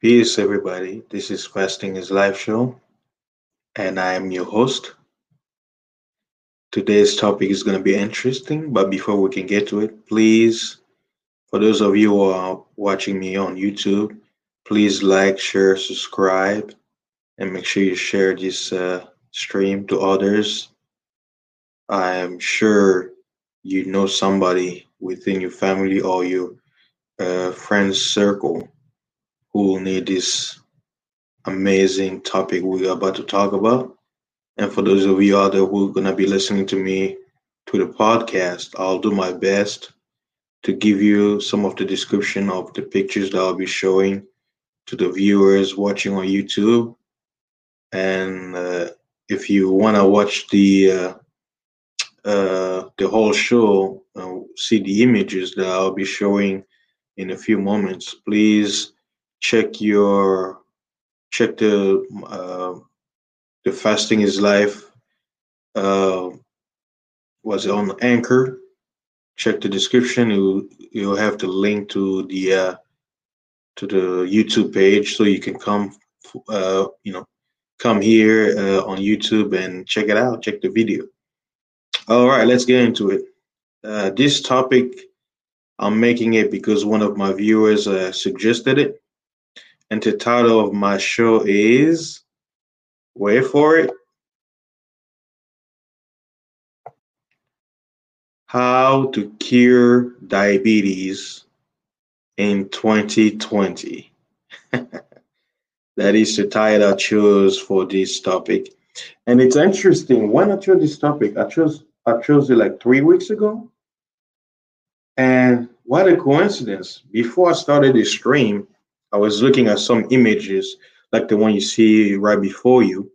Peace, everybody. This is Fasting is Life Show, and I am your host. Today's topic is going to be interesting, but before we can get to it, please, for those of you who are watching me on YouTube, please like, share, subscribe, and make sure you share this uh, stream to others. I am sure you know somebody within your family or your uh, friends circle who will need this amazing topic we're about to talk about. And for those of you out there who are going to be listening to me to the podcast, I'll do my best to give you some of the description of the pictures that I'll be showing to the viewers watching on YouTube. And uh, if you want to watch the uh, uh, the whole show, uh, see the images that I'll be showing in a few moments, please check your check the uh, the fasting is life uh, was on Anchor. Check the description. You you'll have the link to the uh, to the YouTube page, so you can come uh, you know come here uh, on YouTube and check it out. Check the video. All right, let's get into it. Uh, this topic, I'm making it because one of my viewers uh, suggested it. And the title of my show is, wait for it, How to Cure Diabetes in 2020. that is the title I chose for this topic. And it's interesting. When I chose this topic, I chose I chose it like three weeks ago. And what a coincidence. Before I started the stream, I was looking at some images, like the one you see right before you.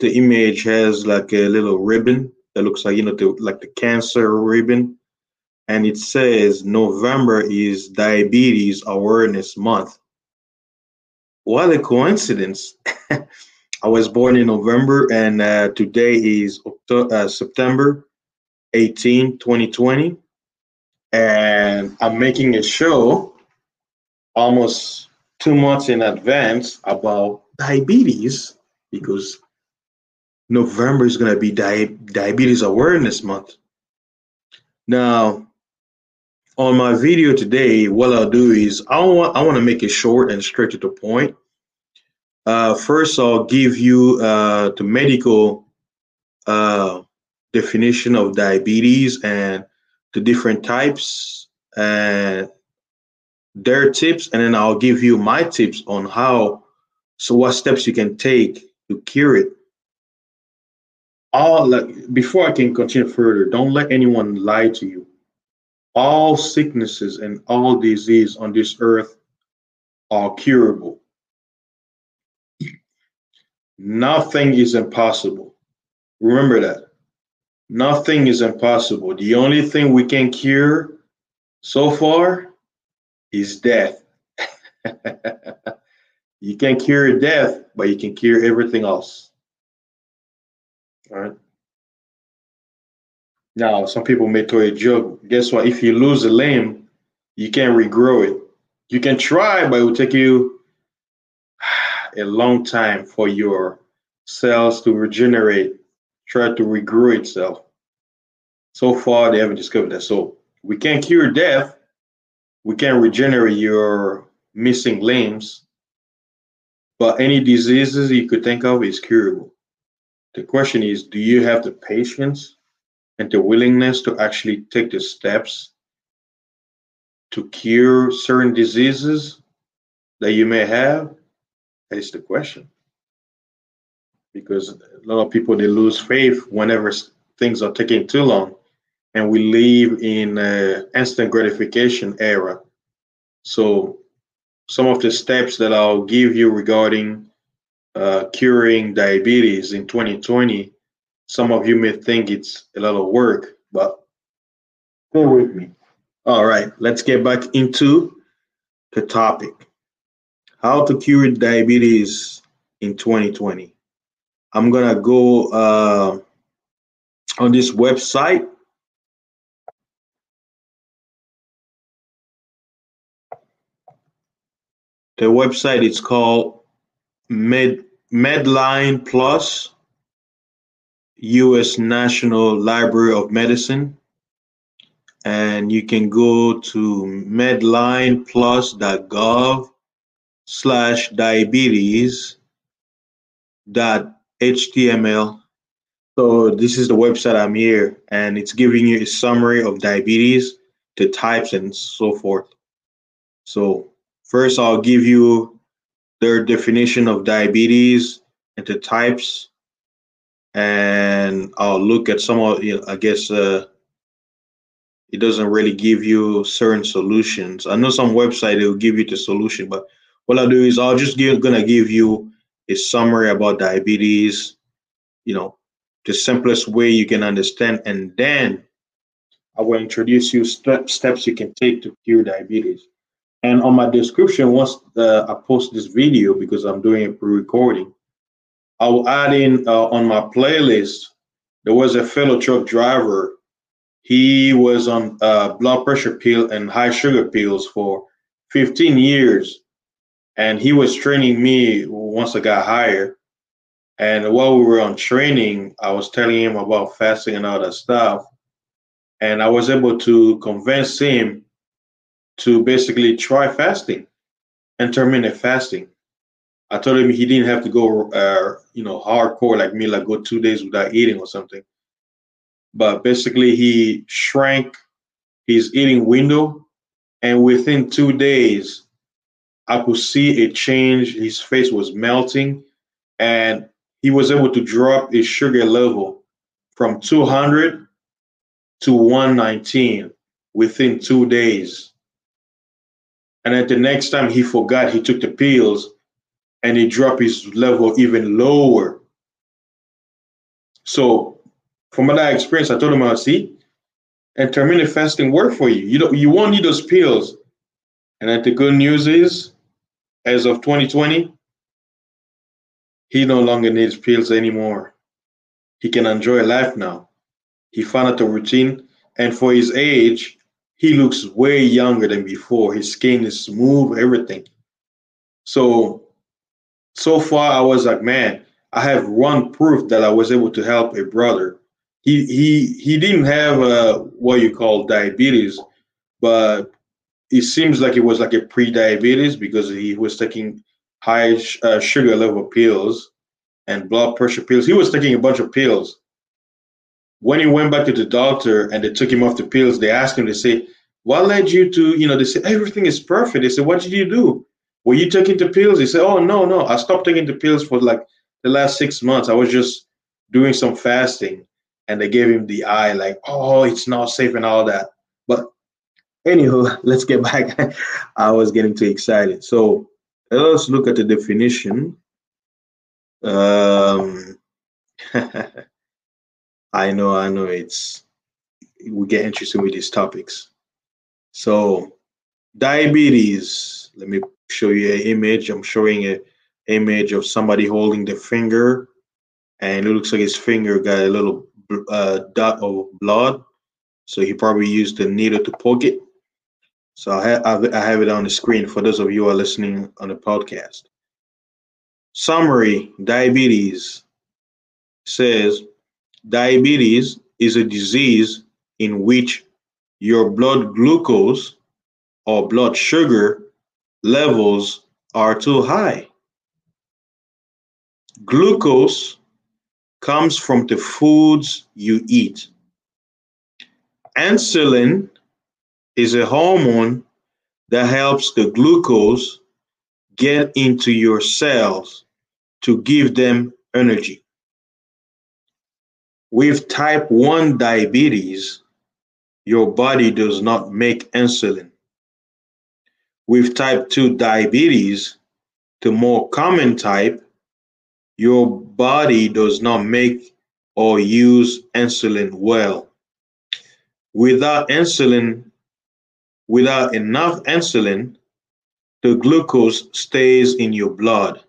The image has like a little ribbon that looks like, you know, the, like the cancer ribbon. And it says November is Diabetes Awareness Month. What a coincidence. I was born in November, and uh, today is October, uh, September 18, 2020. And I'm making a show almost two much in advance about diabetes because November is going to be Di- Diabetes Awareness Month. Now, on my video today, what I'll do is I want I want to make it short and straight to the point. Uh, first, I'll give you uh, the medical uh, definition of diabetes and the different types and their tips, and then I'll give you my tips on how, so what steps you can take to cure it. All like before I can continue further, don't let anyone lie to you. All sicknesses and all disease on this earth are curable. Nothing is impossible. Remember that. Nothing is impossible. The only thing we can cure so far is death. you can't cure death, but you can cure everything else. All right. Now, some people may throw a joke. Guess what? If you lose a limb, you can't regrow it. You can try, but it will take you a long time for your cells to regenerate, try to regrow itself. So far, they haven't discovered that. So we can't cure death, we can regenerate your missing limbs, but any diseases you could think of is curable. The question is, do you have the patience and the willingness to actually take the steps to cure certain diseases that you may have? That is the question. Because a lot of people they lose faith whenever things are taking too long and we live in an instant gratification era. So, some of the steps that I'll give you regarding uh, curing diabetes in 2020, some of you may think it's a lot of work, but stay with me. All right, let's get back into the topic how to cure diabetes in 2020. I'm gonna go uh, on this website The website is called Med Medline Plus, U.S. National Library of Medicine, and you can go to medlineplus.gov slash diabetes dot html. So this is the website I'm here, and it's giving you a summary of diabetes, the types, and so forth. So first, I'll give you their definition of diabetes and the types, and I'll look at some of, you know, I guess, uh, it doesn't really give you certain solutions. I know some website it will give you the solution, but what I'll do is I'll just give, gonna give you a summary about diabetes, you know, the simplest way you can understand, and then I will introduce you step, steps you can take to cure diabetes. And on my description, once uh, I post this video, because I'm doing a pre-recording, I will add in uh, on my playlist. There was a fellow truck driver. He was on uh, blood pressure pill and high sugar pills for 15 years, and he was training me once I got hired. And while we were on training, I was telling him about fasting and all that stuff. And I was able to convince him to basically try fasting, and intermittent fasting. I told him he didn't have to go, uh, you know, hardcore like me, like go two days without eating or something. But basically, he shrank his eating window, and within two days, I could see a change. His face was melting, and he was able to drop his sugar level from 200 to 119 within two days. And then the next time he forgot, he took the pills and he dropped his level even lower. So, from what I experienced, I told him, I see, intermittent fasting work for you. You don't, you won't need those pills. And then the good news is, as of 2020, he no longer needs pills anymore. He can enjoy life now. He found out the routine, and for his age, he looks way younger than before. His skin is smooth, everything. So, so far, I was like, man, I have one proof that I was able to help a brother. He he he didn't have uh, what you call diabetes, but it seems like it was like a pre-diabetes because he was taking high uh, sugar level pills and blood pressure pills. He was taking a bunch of pills. When he went back to the doctor and they took him off the pills, they asked him, they say, what led you to, you know, they said, everything is perfect. They said, what did you do? Were you taking the pills? He said, oh, no, no. I stopped taking the pills for like the last six months. I was just doing some fasting. And they gave him the eye like, oh, it's not safe and all that. But anywho, let's get back. I was getting too excited. So let's look at the definition. Um, I know, I know it's we get interested with these topics. So diabetes. Let me show you an image. I'm showing an image of somebody holding the finger, and it looks like his finger got a little uh, dot of blood. So he probably used the needle to poke it. So I have, I have it on the screen for those of you who are listening on the podcast. Summary Diabetes says diabetes is a disease in which your blood glucose or blood sugar levels are too high. Glucose comes from the foods you eat. Insulin is a hormone that helps the glucose get into your cells to give them energy. With type 1 diabetes, your body does not make insulin. With type 2 diabetes, the more common type, your body does not make or use insulin well. Without insulin Without enough insulin, the glucose stays in your blood.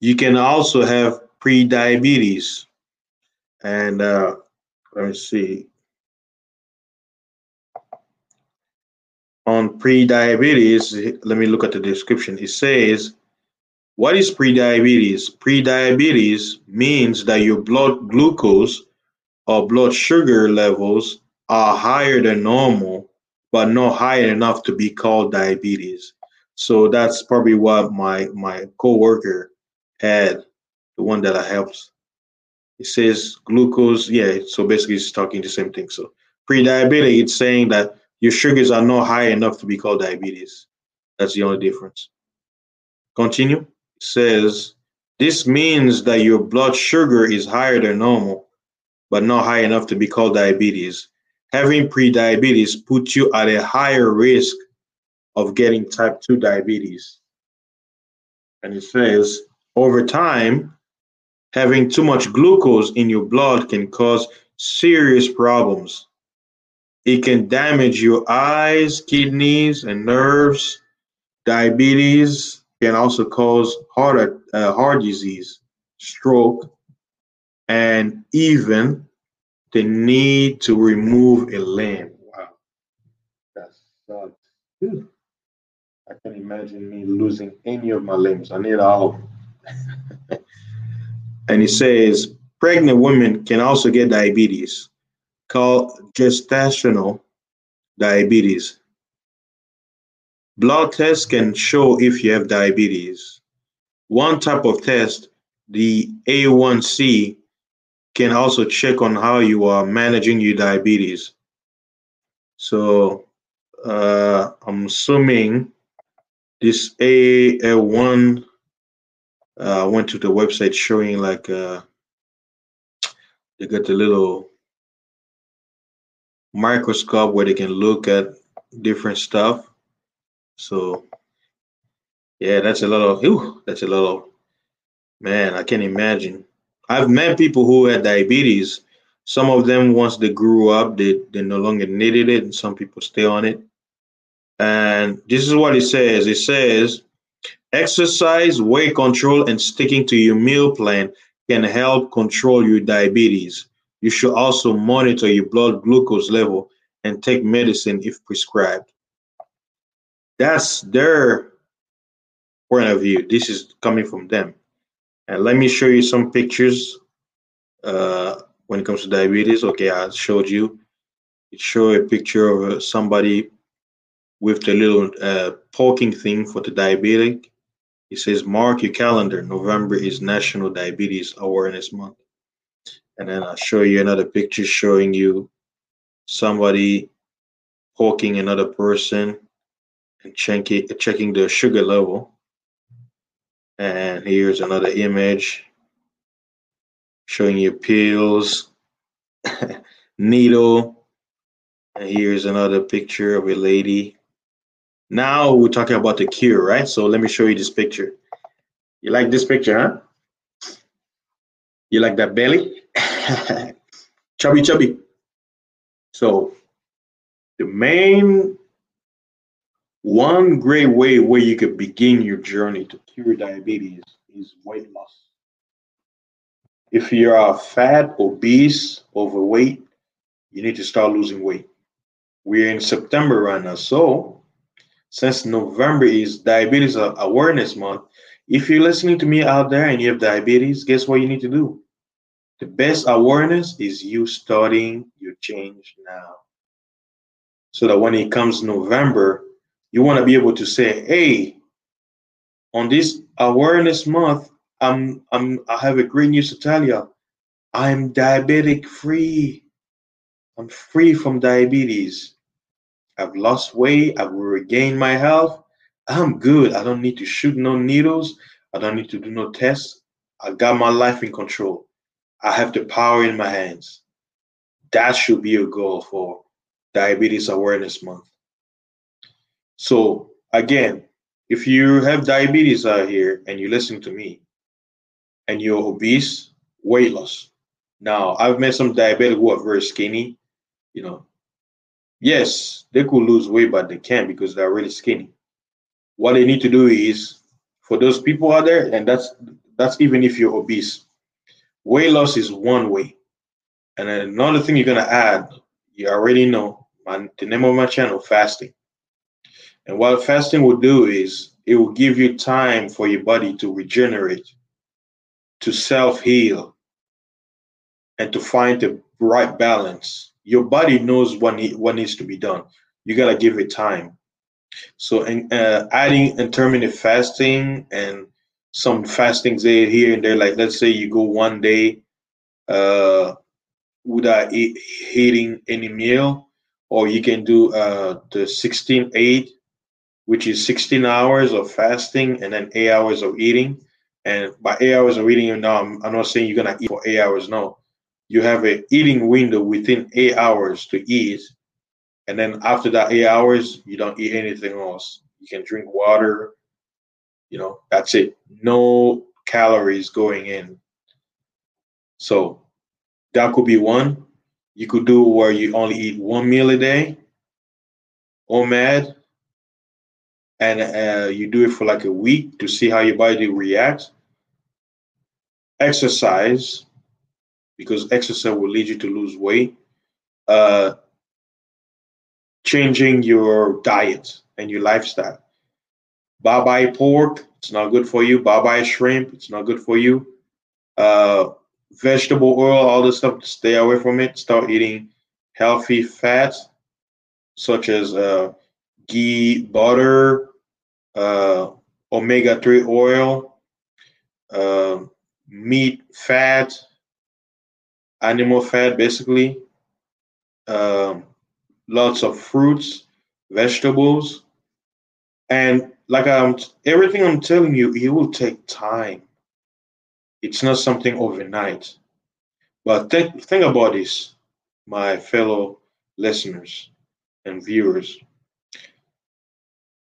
You can also have prediabetes. And uh, let me see. on pre-diabetes, let me look at the description. It says, what is pre-diabetes? Pre-diabetes means that your blood glucose or blood sugar levels are higher than normal, but not high enough to be called diabetes. So that's probably what my my coworker had, the one that I helped. It says glucose, yeah. So basically, it's talking the same thing. So pre-diabetic, it's saying that your sugars are not high enough to be called diabetes. That's the only difference. Continue. It says this means that your blood sugar is higher than normal, but not high enough to be called diabetes. Having pre-diabetes puts you at a higher risk of getting type 2 diabetes. And it says over time, having too much glucose in your blood can cause serious problems it can damage your eyes, kidneys, and nerves. Diabetes can also cause heart, uh, heart disease, stroke, and even the need to remove a limb. Wow, that sucks. I can imagine me losing any of my limbs. I need all and he says pregnant women can also get diabetes called gestational diabetes. Blood tests can show if you have diabetes. One type of test, the A1C, can also check on how you are managing your diabetes. So uh, I'm assuming this A1 uh, went to the website showing like uh, they got the little microscope where they can look at different stuff. So yeah, that's a little ew, that's a little man, I can't imagine. I've met people who had diabetes. Some of them once they grew up, they, they no longer needed it, and some people stay on it. And this is what it says. It says exercise, weight control, and sticking to your meal plan can help control your diabetes. You should also monitor your blood glucose level and take medicine if prescribed. That's their point of view. This is coming from them. And let me show you some pictures uh, when it comes to diabetes. Okay, I showed you. It showed a picture of uh, somebody with the little uh, poking thing for the diabetic. It says, mark your calendar. November is National Diabetes Awareness Month and then I'll show you another picture showing you somebody poking another person and checking checking the sugar level. And here's another image showing you pills, needle. And here's another picture of a lady. Now we're talking about the cure, right? So let me show you this picture. You like this picture, huh? You like that belly? chubby, chubby. So the main one great way where you could begin your journey to cure diabetes is weight loss. If you are fat, obese, overweight, you need to start losing weight. We're in September right now, so since November is Diabetes Awareness Month, if you're listening to me out there and you have diabetes, guess what you need to do? The best awareness is you starting your change now. So that when it comes November, you want to be able to say, hey, on this awareness month, I'm I'm I have a great news to tell you. I'm diabetic free. I'm free from diabetes. I've lost weight. I've regained my health. I'm good. I don't need to shoot no needles. I don't need to do no tests. I got my life in control. I have the power in my hands. That should be a goal for Diabetes Awareness Month. So, again, if you have diabetes out here and you listen to me and you're obese, weight loss. Now, I've met some diabetic who are very skinny, you know. Yes, they could lose weight, but they can't because they're really skinny. What they need to do is for those people out there, and that's that's even if you're obese, weight loss is one way. And another thing you're gonna add, you already know my, the name of my channel, fasting. And what fasting will do is it will give you time for your body to regenerate, to self heal, and to find the right balance. Your body knows what, need, what needs to be done. You got to give it time. So, uh, adding intermittent fasting and some fastings here and there, like let's say you go one day uh, without eat, eating any meal, or you can do uh, the 16 8 which is 16 hours of fasting and then eight hours of eating. And by eight hours of eating, now I'm, I'm not saying you're gonna eat for eight hours. No, you have a eating window within eight hours to eat, and then after that eight hours, you don't eat anything else. You can drink water. You know, that's it. No calories going in. So that could be one. You could do where you only eat one meal a day. OMAD, and uh, you do it for like a week to see how your body reacts. Exercise, because exercise will lead you to lose weight. Uh, changing your diet and your lifestyle. Bye bye pork, it's not good for you. Bye bye shrimp, it's not good for you. Uh, vegetable oil, all this stuff, stay away from it. Start eating healthy fats such as uh, ghee, butter, uh, omega 3 oil, uh, meat, fat, animal fat, basically, um, lots of fruits, vegetables, and like I'm everything I'm telling you, it will take time. It's not something overnight. But think think about this, my fellow listeners and viewers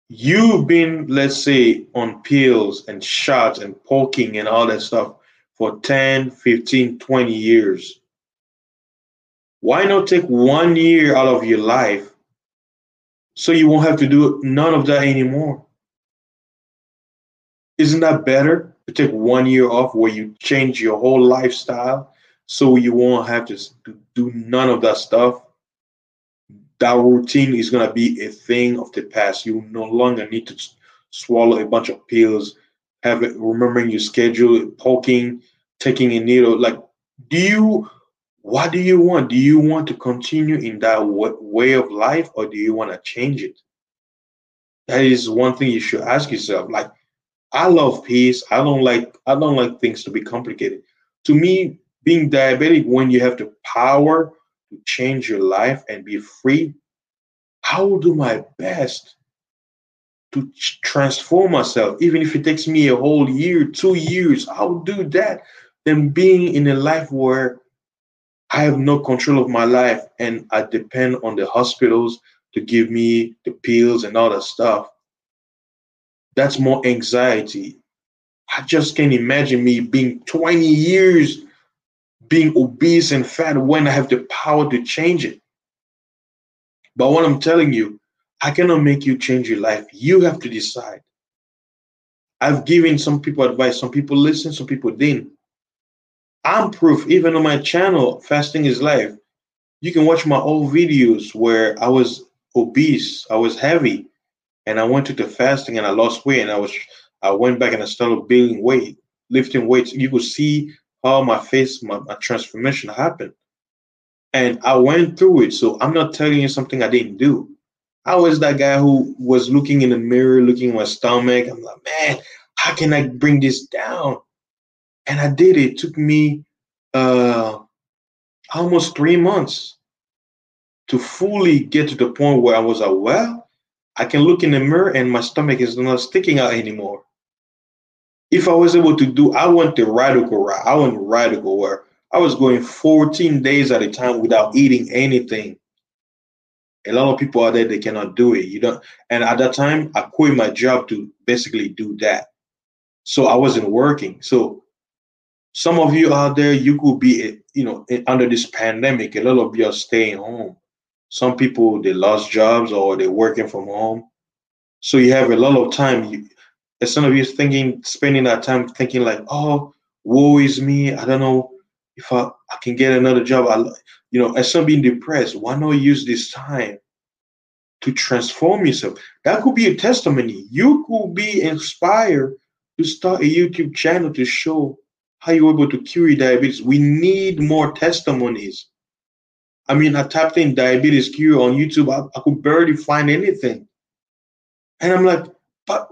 you've been, let's say, on pills and shots and poking and all that stuff for 10, 15, 20 years. Why not take one year out of your life so you won't have to do none of that anymore? Isn't that better to take one year off where you change your whole lifestyle so you won't have to do none of that stuff? that routine is going to be a thing of the past. You no longer need to swallow a bunch of pills, have it remembering your schedule, poking, taking a needle. Like, do you, what do you want? Do you want to continue in that way of life or do you want to change it? That is one thing you should ask yourself. Like, I love peace. I don't like I don't like things to be complicated. To me, being diabetic when you have the power to change your life and be free, I will do my best to transform myself. Even if it takes me a whole year, two years, I'll do that than being in a life where I have no control of my life and I depend on the hospitals to give me the pills and all that stuff. That's more anxiety. I just can't imagine me being 20 years being obese and fat when I have the power to change it. But what I'm telling you, I cannot make you change your life. You have to decide. I've given some people advice. Some people listen, some people didn't. I'm proof, even on my channel, Fasting is Life. You can watch my old videos where I was obese, I was heavy, and I went to the fasting and I lost weight and I was I went back and I started building weight, lifting weights. You could see how my face, my, my transformation happened. And I went through it. So I'm not telling you something I didn't do. I was that guy who was looking in the mirror, looking at my stomach. I'm like, man, how can I bring this down? And I did it. it took me uh, almost three months to fully get to the point where I was like, well, I can look in the mirror and my stomach is not sticking out anymore if I was able to do, I went the radical route. I went radical where I was going 14 days at a time without eating anything. A lot of people out there they cannot do it. You don't. And at that time, I quit my job to basically do that. So I wasn't working. So some of you out there, you could be, you know, under this pandemic. A lot of you are staying home. Some people they lost jobs or they're working from home. So you have a lot of time. You, as some of you thinking, spending that time thinking like, oh, woe is me. I don't know if I, I can get another job. I, you know, as some being depressed, why not use this time to transform yourself. That could be a testimony. You could be inspired to start a YouTube channel to show how you're able to cure diabetes. We need more testimonies. I mean, I tapped in diabetes cure on YouTube. I, I could barely find anything. And I'm like, but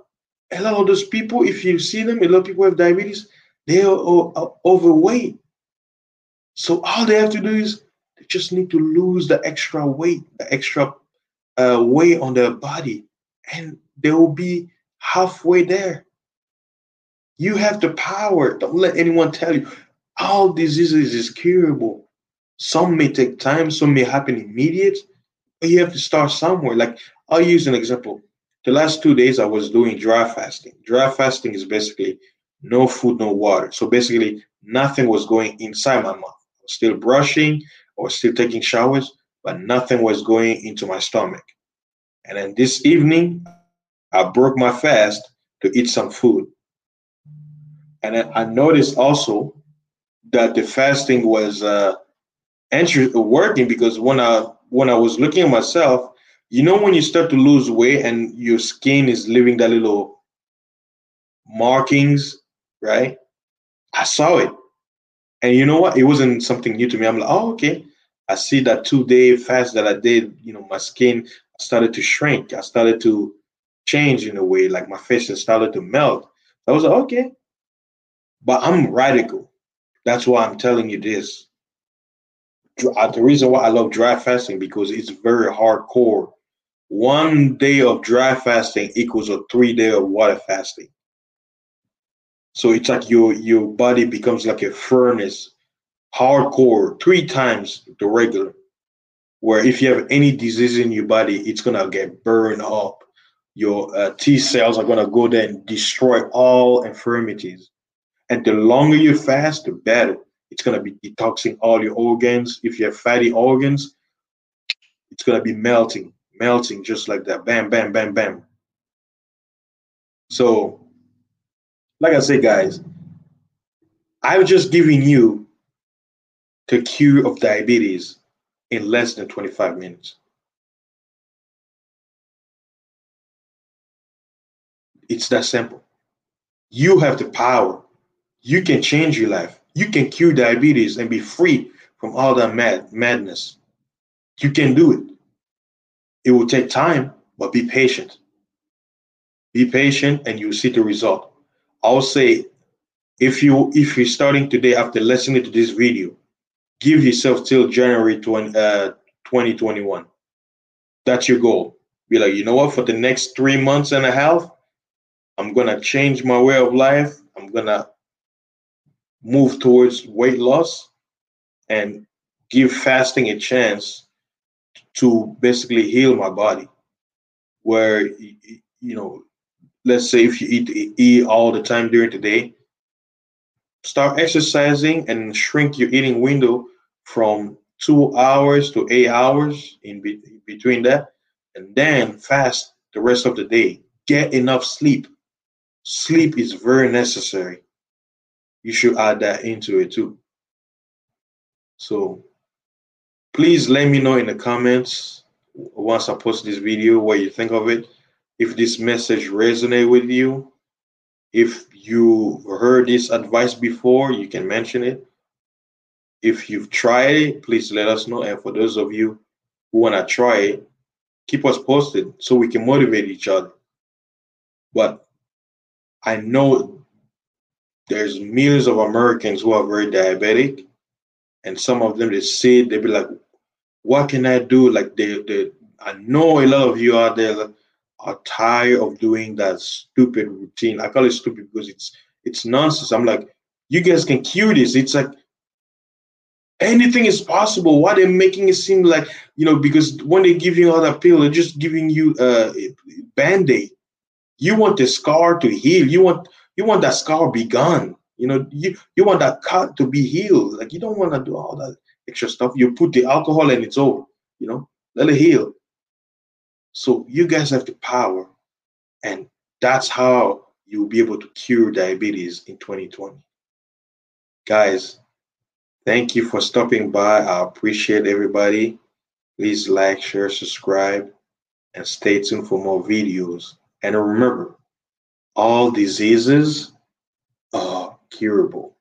a lot of those people, if you see them, a lot of people have diabetes, they are, are overweight. So all they have to do is they just need to lose the extra weight, the extra uh, weight on their body, and they will be halfway there. You have the power. Don't let anyone tell you all diseases is curable. Some may take time, some may happen immediate, but you have to start somewhere. Like I'll use an example. The last two days I was doing dry fasting. Dry fasting is basically no food, no water. So basically nothing was going inside my mouth. I was still brushing, was still taking showers, but nothing was going into my stomach. And then this evening, I broke my fast to eat some food. And I noticed also that the fasting was uh, working because when I when I was looking at myself, you know, when you start to lose weight and your skin is leaving that little markings, right? I saw it, and you know what? It wasn't something new to me. I'm like, oh, okay. I see that two day fast that I did. You know, my skin started to shrink. I started to change in a way, like my face started to melt. I was like, okay, but I'm radical. That's why I'm telling you this. Uh, the reason why I love dry fasting because it's very hardcore. One day of dry fasting equals a three day of water fasting. So it's like your your body becomes like a furnace, hardcore, three times the regular. Where if you have any disease in your body, it's gonna get burned up. Your uh, T cells are gonna go there and destroy all infirmities. And the longer you fast, the better. It's going to be detoxing all your organs. If you have fatty organs, it's going to be melting, melting just like that. Bam, bam, bam, bam. So, like I say, guys, I've just given you the cure of diabetes in less than 25 minutes. It's that simple. You have the power you can change your life. You can cure diabetes and be free from all that mad madness. You can do it. It will take time, but be patient. Be patient and you'll see the result. I'll say if you if you're starting today after listening to this video, give yourself till January 20, uh, 2021. That's your goal. Be like, you know what, for the next three months and a half, I'm gonna change my way of life. I'm gonna move towards weight loss and give fasting a chance to basically heal my body. Where you know let's say if you eat eat all the time during the day start exercising and shrink your eating window from two hours to eight hours in be- between that and then fast the rest of the day. Get enough sleep. Sleep is very necessary you should add that into it too. So please let me know in the comments once I post this video what you think of it. If this message resonate with you, if you heard this advice before, you can mention it. If you've tried it, please let us know. And for those of you who want to try it, keep us posted so we can motivate each other. But I know there's millions of Americans who are very diabetic, and some of them they see they be like, "What can I do?" Like they, they I know a lot of you out there are tired of doing that stupid routine. I call it stupid because it's it's nonsense. I'm like, you guys can cure this. It's like anything is possible. Why they're making it seem like you know? Because when they give you all that pill, they're just giving you uh, a band aid. You want the scar to heal. You want you want that scar be gone. You know, you, you want that cut to be healed. Like you don't want to do all that extra stuff. You put the alcohol and it's over. You know, let it heal. So you guys have the power, and that's how you'll be able to cure diabetes in 2020. Guys, thank you for stopping by. I appreciate everybody. Please like, share, subscribe. and stay tuned for more videos. And remember, all diseases are curable.